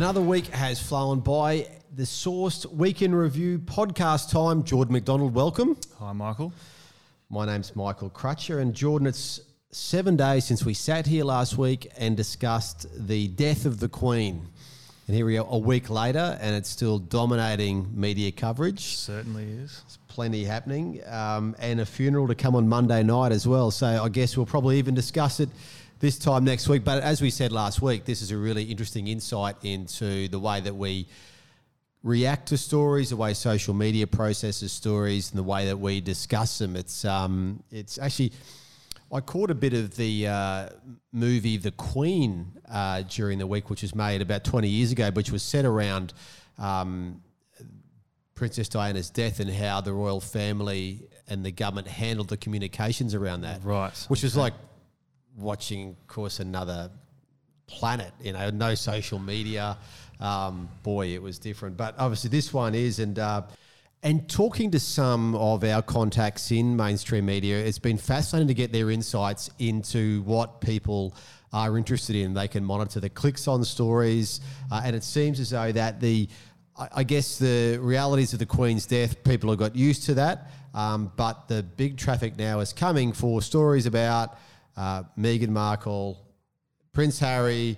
Another week has flown by. The Sourced Weekend Review podcast time. Jordan McDonald, welcome. Hi, Michael. My name's Michael Crutcher, and Jordan, it's seven days since we sat here last week and discussed the death of the Queen. And here we are a week later, and it's still dominating media coverage. Certainly is. There's plenty happening, um, and a funeral to come on Monday night as well. So I guess we'll probably even discuss it this time next week. But as we said last week, this is a really interesting insight into the way that we react to stories, the way social media processes stories, and the way that we discuss them. It's um, it's actually. I caught a bit of the uh, movie The Queen uh, during the week, which was made about 20 years ago, which was set around um, Princess Diana's death and how the royal family and the government handled the communications around that. Right. Which was like watching, of course, another planet, you know, no social media. Um, boy, it was different. But obviously, this one is. And, uh, and talking to some of our contacts in mainstream media, it's been fascinating to get their insights into what people are interested in. They can monitor the clicks on stories, uh, and it seems as though that the I guess the realities of the Queen's death, people have got used to that. Um, but the big traffic now is coming for stories about uh, Meghan Markle, Prince Harry,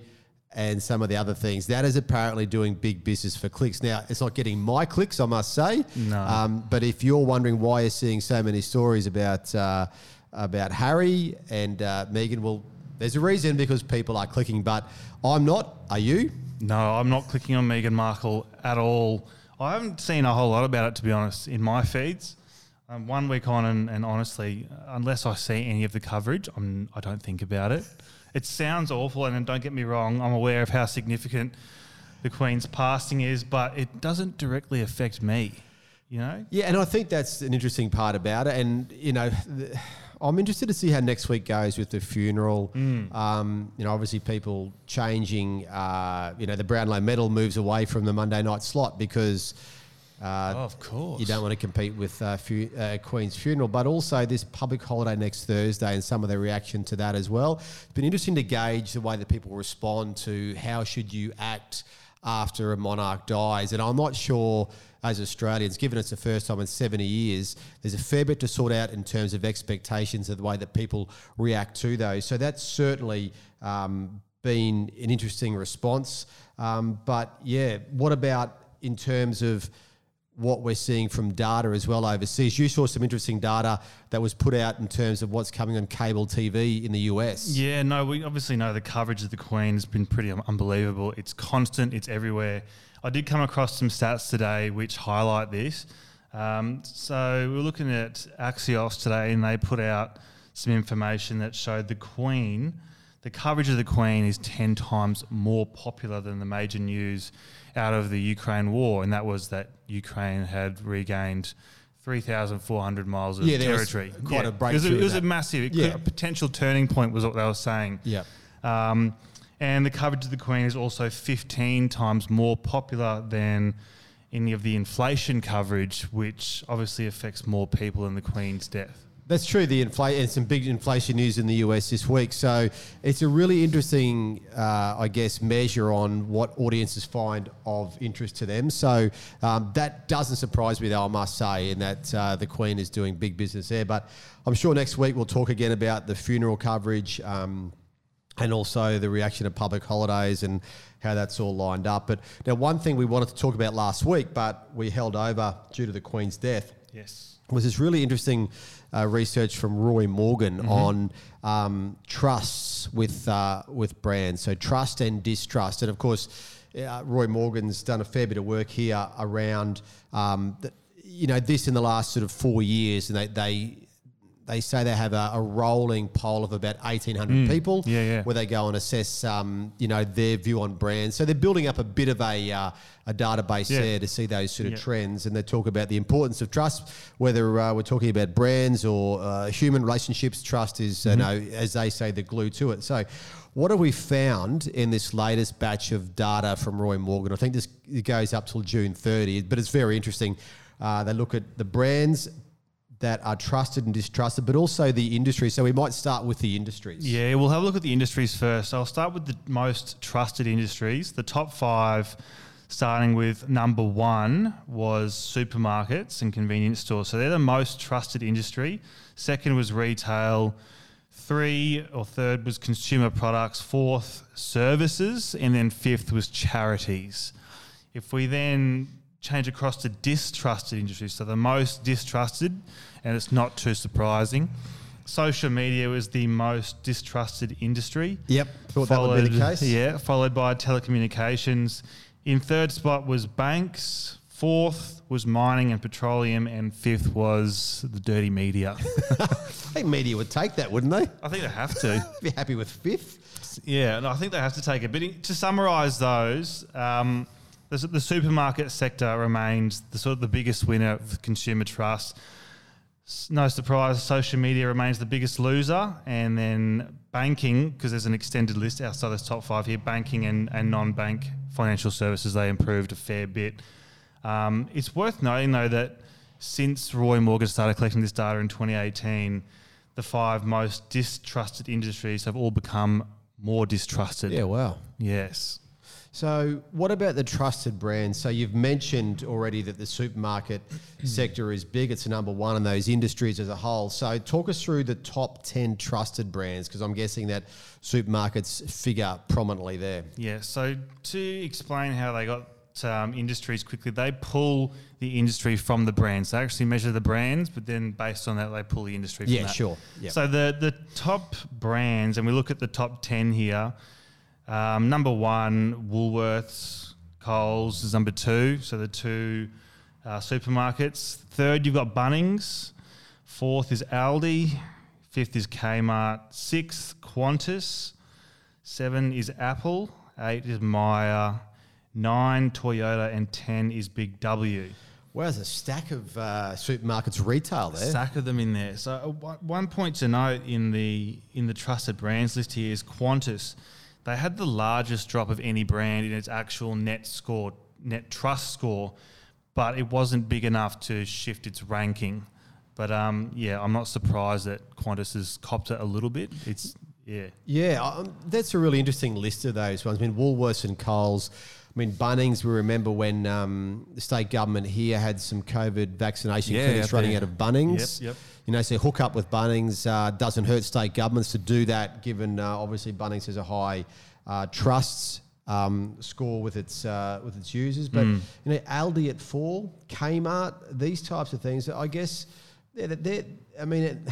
and some of the other things. That is apparently doing big business for clicks. Now, it's not getting my clicks, I must say. No. Um, but if you're wondering why you're seeing so many stories about uh, about Harry and uh, Meghan, well, there's a reason because people are clicking. But I'm not. Are you? No, I'm not clicking on Meghan Markle at all. I haven't seen a whole lot about it, to be honest, in my feeds. Um, one week on, and, and honestly, unless I see any of the coverage, I'm, I don't think about it. It sounds awful, and don't get me wrong, I'm aware of how significant the Queen's passing is, but it doesn't directly affect me. You know? Yeah, and I think that's an interesting part about it. And you know, I'm interested to see how next week goes with the funeral. Mm. Um, you know, obviously people changing. Uh, you know, the Brownlow Medal moves away from the Monday night slot because. Uh, Oh, of course. You don't want to compete with uh, fu- uh, Queen's funeral, but also this public holiday next Thursday and some of the reaction to that as well. It's been interesting to gauge the way that people respond to how should you act after a monarch dies. And I'm not sure as Australians, given it's the first time in 70 years, there's a fair bit to sort out in terms of expectations of the way that people react to those. So that's certainly um, been an interesting response. Um, but yeah, what about in terms of what we're seeing from data as well overseas. You saw some interesting data that was put out in terms of what's coming on cable TV in the US. Yeah, no, we obviously know the coverage of the Queen has been pretty unbelievable. It's constant, it's everywhere. I did come across some stats today which highlight this. Um, so we were looking at Axios today, and they put out some information that showed the Queen, the coverage of the Queen is 10 times more popular than the major news out of the Ukraine war, and that was that Ukraine had regained 3,400 miles of Yeah, was territory. quite a It was a, breakthrough it was a in that. massive, it Yeah. could- a potential turning point was what they were saying. Yeah. Um, and the coverage of the Queen is also 15 times more popular than any of the inflation coverage, which obviously affects more people than the Queen's death. That's true. The inflation some big inflation news in the US this week. So it's a really interesting, uh, I guess, measure on what audiences find of interest to them. So um, that doesn't surprise me, though I must say, in that uh, the Queen is doing big business there. But I'm sure next week we'll talk again about the funeral coverage. Um, and also the reaction of public holidays and how that's all lined up. But now, one thing we wanted to talk about last week, but we held over due to the Queen's death, Yes. was this really interesting uh, research from Roy Morgan Mm-hmm. on um, trusts with uh, with brands. So trust and distrust, and of course, uh, Roy Morgan's done a fair bit of work here around um, the, you know this in the last sort of four years, and they. they they say they have a, a rolling poll of about 1,800 people Mm. Yeah, yeah. where they go and assess, um, you know, their view on brands. So they're building up a bit of a, uh, a database Yeah. there to see those sort of trends, and they talk about the importance of trust. Whether uh, we're talking about brands or uh, human relationships, trust is, you know, as they say, the glue to it. So, what have we found in this latest batch of data from Roy Morgan? I think this it goes up till June 30, but it's very interesting. Uh, they look at the brands that are trusted and distrusted, but also the industry. So we might start with the industries. Yeah, we'll have a look at the industries first. I'll start with the most trusted industries. The top five, starting with number one, was supermarkets and convenience stores. So they're the most trusted industry. Second was retail. Three or third was consumer products. Fourth, services. And then fifth was charities. If we then change across to distrusted industries, so the most distrusted, and it's not too surprising. Social media was the most distrusted industry. Yep, thought that would be the case. Yeah, followed by telecommunications. In third spot was banks. Fourth was mining and petroleum, and fifth was the dirty media. I think media would take that, wouldn't they? I think they have to. Be happy with fifth. Yeah, and I think they have to take it. But in- to summarise those, um, the, the supermarket sector remains the sort of the biggest winner of consumer trust. No surprise, social media remains the biggest loser, and then banking, because there's an extended list outside this top five here. Banking and, and non-bank financial services they improved a fair bit. Um, it's worth noting though that since Roy Morgan started collecting this data in 2018, the five most distrusted industries have all become more distrusted. Yeah, wow. Yes. So, what about the trusted brands? So, you've mentioned already that the supermarket sector is big. It's number one in those industries as a whole. So, talk us through the top 10 trusted brands because I'm guessing that supermarkets figure prominently there. Yeah. So to explain how they got um, industries quickly, they pull the industry from the brands. They actually measure the brands, but then based on that, they pull the industry. From Yeah, that. sure. Yep. So the the top brands, and we look at the top ten here. Um, number one, Woolworths, Coles is number two. So the two uh, supermarkets. Third, you've got Bunnings. Fourth is Aldi. Fifth is Kmart. Sixth, Qantas. Seven is Apple. Eight is Myer. Nine, Toyota. And ten is Big W. Wow, there's a stack of uh, supermarkets retail there. Stack of them in there. So uh, one- one point to note in the in the trusted brands list here is Qantas. They had the largest drop of any brand in its actual net score, net trust score, but it wasn't big enough to shift its ranking. But um, yeah, I'm not surprised that Qantas has copped it a little bit. It's yeah, Yeah, um, that's a really interesting list of those ones. I mean, Woolworths and Coles. I mean, Bunnings, we remember when um, the state government here had some COVID vaccination Yeah, clinics running out of Bunnings. Yep, yep. You know, so hook up with Bunnings uh, doesn't hurt state governments to do that, given uh, obviously Bunnings has a high uh, trust um, score with its uh, with its users. But Mm. you know, Aldi at four, Kmart, these types of things. I guess they're, they're I mean. It,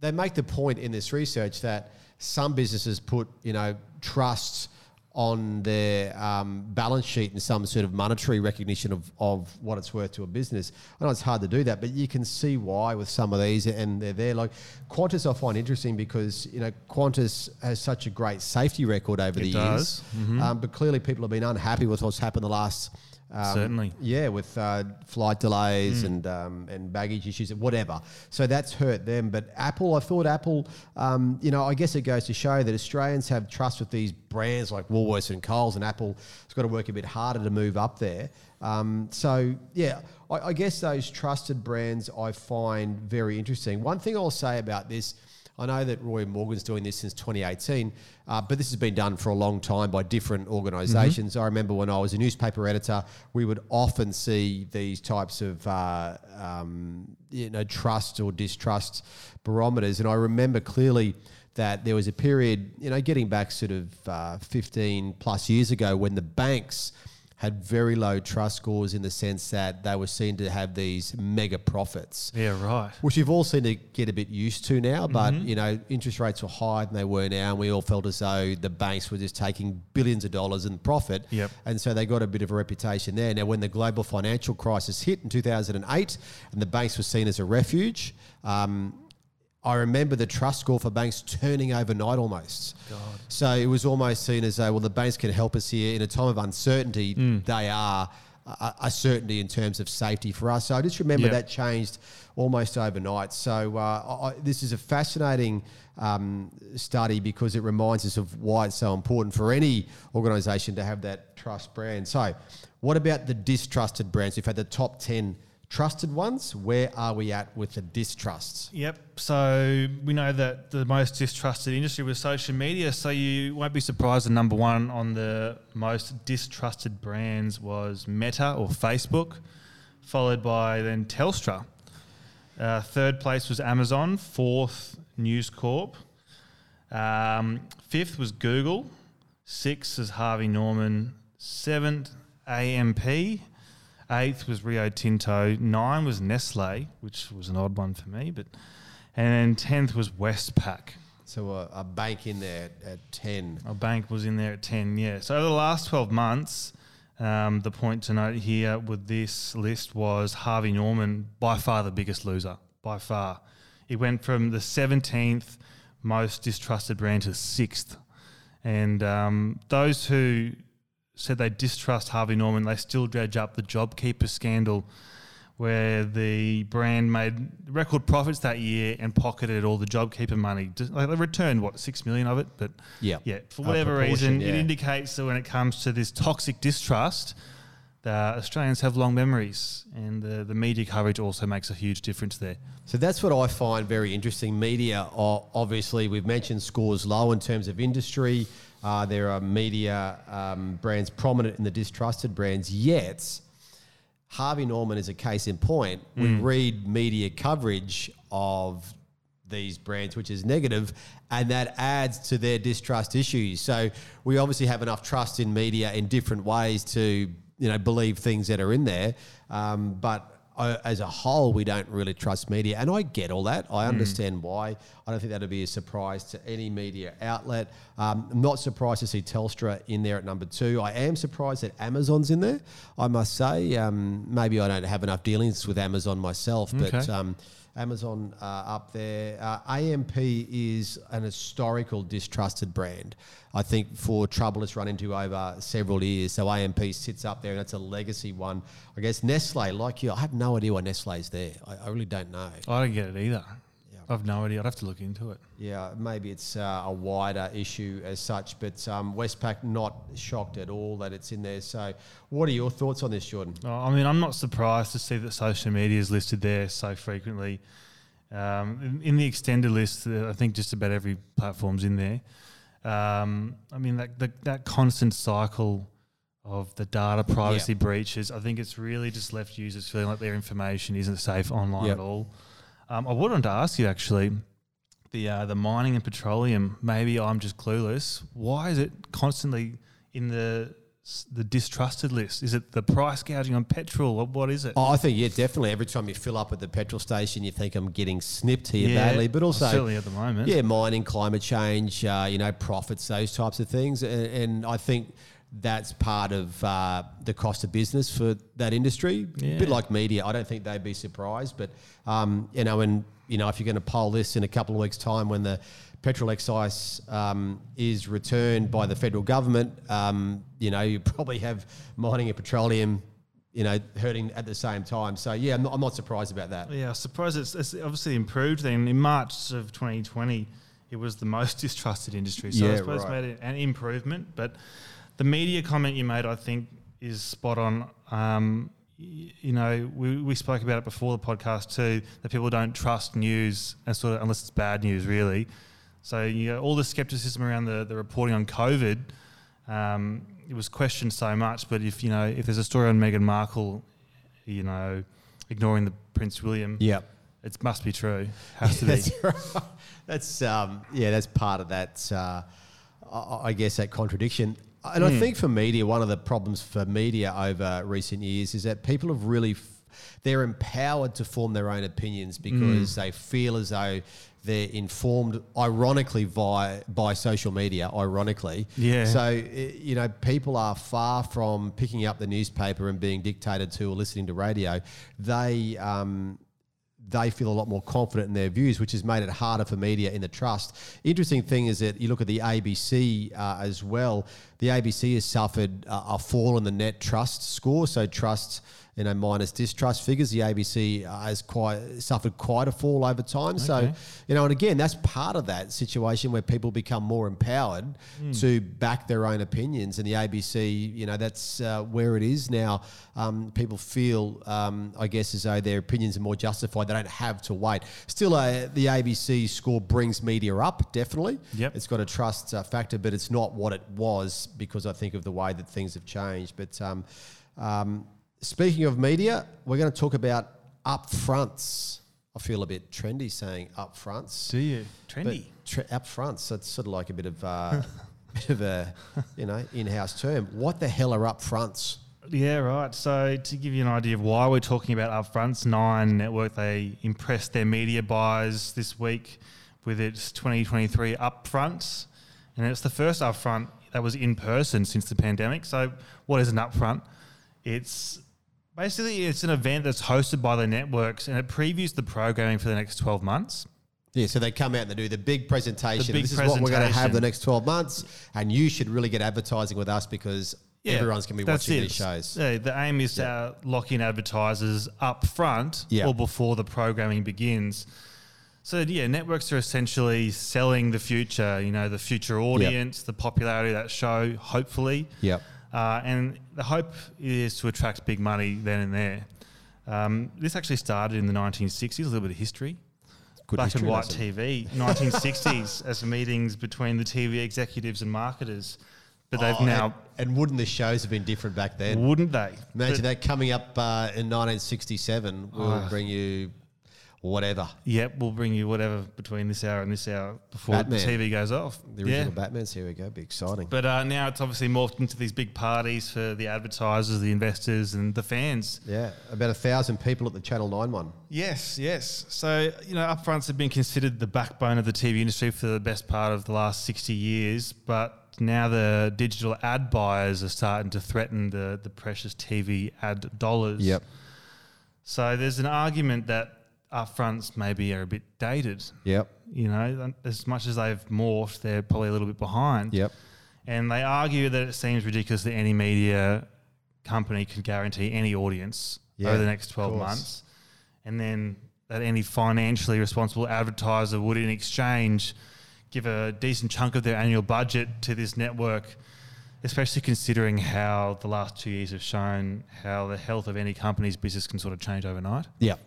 they make the point in this research that some businesses put, you know, trusts on their um, balance sheet and some sort of monetary recognition of, of what it's worth to a business. I know it's hard to do that, but you can see why with some of these, and they're there. Like Qantas, I find interesting because you know Qantas has such a great safety record over It the does. Mm-hmm. years, um, but clearly people have been unhappy with what's happened the last. Um, Certainly. yeah, with uh, flight delays and um, and baggage issues, whatever. So that's hurt them. But Apple, I thought Apple, um, you know, I guess it goes to show that Australians have trust with these brands like Woolworths and Coles, and Apple It's got to work a bit harder to move up there. Um, so yeah, I, I guess those trusted brands I find very interesting. One thing I'll say about this. I know that Roy Morgan's doing this since 2018, uh, but this has been done for a long time by different organisations. I remember when I was a newspaper editor, we would often see these types of uh, um, you know trust or distrust barometers, and I remember clearly that there was a period, you know, getting back sort of uh, 15 plus years ago when the banks had very low trust scores in the sense that they were seen to have these mega profits yeah, right. which we've all seemed to get a bit used to now. But you know, interest rates were higher than they were now, and we all felt as though the banks were just taking billions of dollars in profit. Yep. And so they got a bit of a reputation there. Now, when the global financial crisis hit in 2008, and the banks were seen as a refuge. Um, I remember the trust score for banks turning overnight almost. God. So it was almost seen as though, well, the banks can help us here in a time of uncertainty. They are a, a certainty in terms of safety for us. So I just remember Yep. that changed almost overnight. So uh, I, this is a fascinating um, study because it reminds us of why it's so important for any organisation to have that trust brand. So, what about the distrusted brands? We've had the top ten trusted ones. Where are we at with the distrusts? Yep. So we know that the most distrusted industry was social media. So you won't be surprised the number one on the most distrusted brands was Meta or Facebook, followed by then Telstra. Uh, third place was Amazon. Fourth, News Corp. Um, fifth was Google. Sixth is Harvey Norman. Seventh, AMP. Eighth was Rio Tinto. Nine was Nestle, which was an odd one for me. But and then tenth was Westpac. So a, a bank in there at, at 10. A bank was in there at ten. Yeah. So over the last twelve months, um, the point to note here with this list was Harvey Norman by far the biggest loser by far. It went from the seventeenth most distrusted brand to sixth, and um, those who said they distrust Harvey Norman, they still dredge up the JobKeeper scandal, where the brand made record profits that year and pocketed all the JobKeeper money. Like they returned what six million of it, but Yeah. yeah, for whatever reason, it indicates that when it comes to this toxic distrust. The Australians have long memories, and the, the media coverage also makes a huge difference there. So that's what I find very interesting. Media, obviously, we've mentioned scores low in terms of industry. Uh, there are media um, brands prominent in the distrusted brands, yet Harvey Norman is a case in point. We read media coverage of these brands, which is negative, and that adds to their distrust issues. So we obviously have enough trust in media in different ways to you know believe things that are in there, um, but. As a whole, we don't really trust media, and I get all that. I understand why. I don't think that'd be a surprise to any media outlet. Um, I'm not surprised to see Telstra in there at number two. I am surprised that Amazon's in there. I must say, um, maybe I don't have enough dealings with Amazon myself, but Okay. um, Amazon uh, up there. Uh, AMP is an historical distrusted brand. I think for trouble it's run into over several years. So AMP sits up there and it's a legacy one. I guess Nestle, like you, I have no idea why Nestle's there. I, I really don't know. I don't get it either. I've no idea. I'd have to look into it. Yeah, maybe it's uh, a wider issue as such, but um, Westpac not shocked at all that it's in there. So, what are your thoughts on this, Jordan? Oh, I mean, I'm not surprised to see that social media is listed there so frequently. Um, in, in the extended list, uh, I think just about every platform's in there. Um, I mean, that, the, that constant cycle of the data privacy breaches, I think it's really just left users feeling like their information isn't safe online Yep. at all. Um, I wanted to ask you actually, the uh, the mining and petroleum. Maybe I'm just clueless. Why is it constantly in the the distrusted list? Is it the price gouging on petrol? Or what is it? Oh, I think yeah, definitely. Every time you fill up at the petrol station, you think I'm getting snipped here Yeah, badly. But also, certainly at the moment. yeah, mining, climate change, uh, you know, profits, those types of things, and, and I think that's part of uh, the cost of business for that industry. A bit like media, I don't think they'd be surprised, but um, you know, and you know, if you're going to poll this in a couple of weeks' time when the petrol excise um, is returned by the federal government, um, you know, you probably have mining and petroleum, you know, hurting at the same time. So yeah, I'm not, I'm not surprised about that. Yeah, I suppose it's, it's obviously improved. Then in March of 2020, it was the most distrusted industry. So I suppose right. it made an improvement. But the media comment you made, I think, is spot on. Um, you know, we, we spoke about it before the podcast too, that people don't trust news and sort of unless it's bad news, really. So you know, all the skepticism around the, the reporting on COVID, um, it was questioned so much. But if you know, if there's a story on Meghan Markle, you know, ignoring the Prince William, Yep. it must be true. Has to be. That's right. That's um, yeah, that's part of that. Uh, I guess that contradiction. And I think for media, one of the problems for media over recent years is that people have really f- they're empowered to form their own opinions because they feel as though they're informed, ironically, by by social media. Ironically, Yeah. So you know, people are far from picking up the newspaper and being dictated to or listening to radio. They um, they feel a lot more confident in their views, which has made it harder for media in the trust. Interesting thing is that you look at the ABC uh, as well. The ABC has suffered uh, a fall in the net trust score, so trust you know, minus distrust figures. The ABC uh, has quite suffered quite a fall over time. So, you know, and again, that's part of that situation where people become more empowered to back their own opinions. And the ABC, you know, that's uh, where it is now. Um, people feel, um, I guess, as though their opinions are more justified. They don't have to wait. Still, uh, the ABC score brings media up, definitely. Yep. It's got a trust uh, factor, but it's not what it was because I think of the way that things have changed. But um, um, speaking of media, we're going to talk about upfronts. I feel a bit trendy saying upfronts. Do you? Trendy. tre- upfronts, so it's sort of like a bit of, uh, bit of a, you know, in-house term. What the hell are upfronts? Yeah, right. So to give you an idea of why we're talking about upfronts, Nine Network they impressed their media buyers this week with its 2023 upfronts, and it's the first upfront that was in person since the pandemic. So what is an upfront? It's basically it's an event that's hosted by the networks and it previews the programming for the next 12 months. Yeah, so they come out and they do the big presentation. The big this is what we're going to have the next 12 months, and you should really get advertising with us because everyone's going to be watching it. these shows. Yeah, the aim is to uh, lock in advertisers up front Yeah. or before the programming begins. So yeah, networks are essentially selling the future. You know, the future audience, the popularity of that show. Hopefully, Yep. uh, and the hope is to attract big money then and there. Um, this actually started in the 1960s. A little bit of history. Good Black and white lesson. TV, 1960s, as meetings between the TV executives and marketers. But they've Oh, now, and, and wouldn't the shows have been different back then? wouldn't they? Imagine But- that coming up uh, in 1967. We'll Ah. bring you whatever. Yep, we'll bring you whatever between this hour and this hour before Batman. the TV goes off. The yeah. original Batman's. Here we go. Be exciting. But uh, now it's obviously morphed into these big parties for the advertisers, the investors, and the fans. yeah, about a thousand people at the Channel 9 one. Yes, yes. So, you know, upfronts have been considered the backbone of the TV industry for the best part of the last 60 years, but now the digital ad buyers are starting to threaten the, the precious TV ad dollars. Yep. So there's an argument that upfronts maybe are a bit dated. Yep. You know, as much as they've morphed, they're probably a little bit behind. Yep. And they argue that it seems ridiculous that any media company could guarantee any audience Yeah, over the next 12 months. And then that any financially responsible advertiser would, in exchange, give a decent chunk of their annual budget to this network, especially considering how the last two years have shown how the health of any company's business can sort of change overnight. Yep.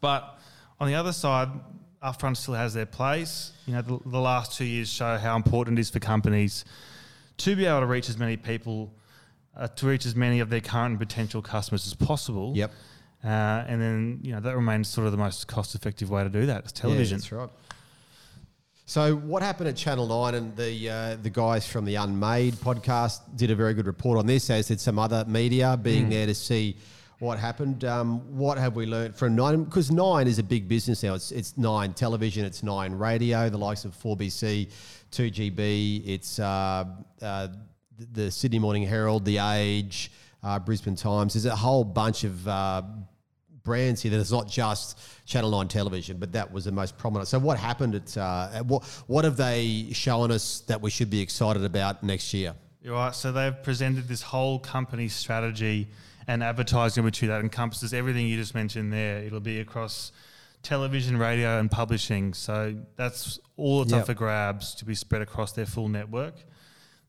But on the other side, upfront still has their place. You know, the, the last two years show how important it is for companies to be able to reach as many people, uh, to reach as many of their current and potential customers as possible. Yep. Uh, and then, you know, that remains sort of the most cost effective way to do that. It's television. Yeah, that's right. So what happened at Channel Nine and the uh, the guys from the Unmade podcast did a very good report on this, as did some other media being there to see what happened. Um, what have we learned from Nine? Because Nine is a big business now. It's it's Nine Television, it's Nine Radio, the likes of 4BC, 2GB. It's uh, uh, the Sydney Morning Herald, The Age, uh, Brisbane Times. There's a whole bunch of uh, brands here that it's not just Channel 9 television, but that was the most prominent. So what happened at, uh, at what, what have they shown us that we should be excited about next year? You're right. So they've presented this whole company strategy and advertising opportunity that encompasses everything you just mentioned there. It'll be across television, radio, and publishing. So that's all that's Yep. up for grabs to be spread across their full network.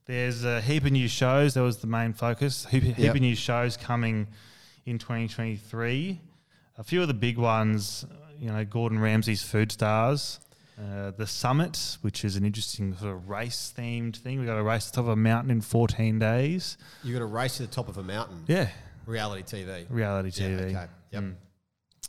There's a heap of new shows. That was the main focus. Heap, heap Yep. of new shows coming in 2023. A few of the big ones, you know, Gordon Ramsay's Food Stars, uh, the Summit, which is an interesting sort of race themed thing. We got to race to the top of a mountain in 14 days. You're going to race to the top of a mountain. Yeah, Reality TV. reality Yeah, TV. okay. Yep. Mm.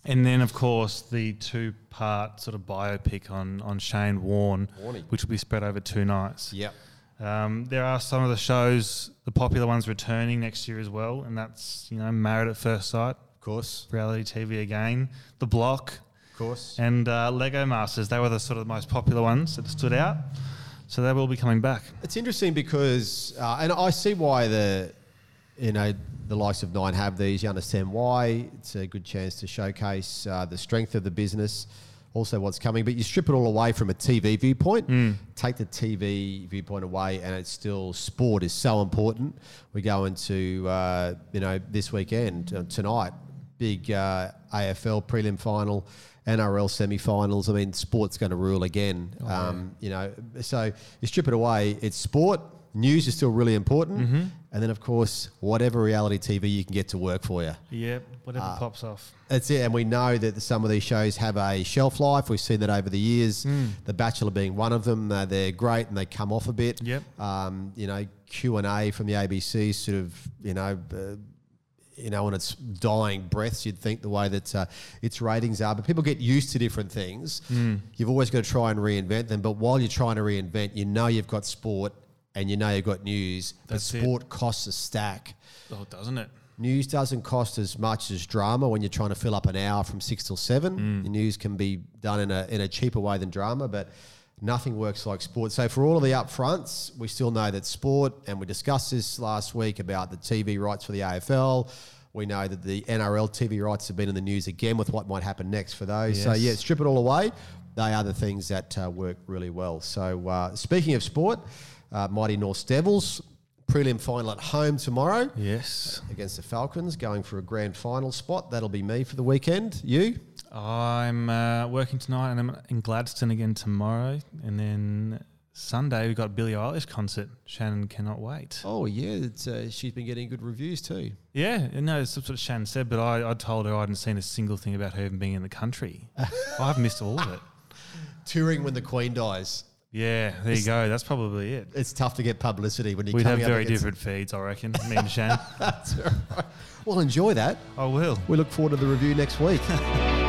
And then, of course, the two part sort of biopic on, on Shane Warne, Warney. which will be spread over two nights. Yep. Um, there are some of the shows, the popular ones, returning next year as well, and that's you know Married at First Sight, Of course. reality TV again, The Block, Of course. and uh, Lego Masters. They were the sort of the most popular ones that stood out, so they will be coming back. It's interesting because, uh, and I see why the, you know, the likes of Nine have these. You understand why. It's a good chance to showcase uh, the strength of the business, also what's coming. But you strip it all away from a TV viewpoint, take the TV viewpoint away, and it's still sport is so important. We go into, uh, you know, this weekend uh, tonight. big uh, AFL prelim final, NRL semi-finals. I mean, sport's going to rule again. um, You know, so you strip it away, it's sport. News is still really important, and then of course, whatever reality TV you can get to work for you. Yep, whatever Uh, pops off. That's it, and we know that some of these shows have a shelf life. We've seen that over the years. The Bachelor being one of them. Uh, they're great, and they come off a bit. Yep. Um, you know, Q and A from the ABC, sort of, you know. Uh, you know, on its dying breaths, you'd think the way that uh, its ratings are, but people get used to different things. You've always got to try and reinvent them. But while you're trying to reinvent, you know you've got sport and you know you've got news. That's but it. sport costs a stack. Oh, doesn't it? News doesn't cost as much as drama when you're trying to fill up an hour from six till seven. Mm. The news can be done in a in a cheaper way than drama, but nothing works like sport. So for all of the upfronts, we still know that sport, and we discussed this last week about the TV rights for the AFL. We know that the NRL TV rights have been in the news again with what might happen next for those. So yeah, strip it all away. They are the things that uh, work really well. So uh, speaking of sport, uh, Mighty North Devils prelim final at home tomorrow Yes. against the Falcons, going for a grand final spot. That'll be me for the weekend. You? I'm uh, working tonight and I'm in Gladstone again tomorrow. And then Sunday we've got Billie Eilish concert. Shannon cannot wait. Oh yeah, it's, uh, she's been getting good reviews too. Yeah, no, it's what Shannon said, but I, I told her I hadn't seen a single thing about her even being in the country. I've missed all of it. Touring when the Queen dies. Yeah, there you go. That's probably it. It's tough to get publicity when you We'd have very different feeds, I reckon, me and shane Shannon. Well, enjoy that. I will. We look forward to the review next week.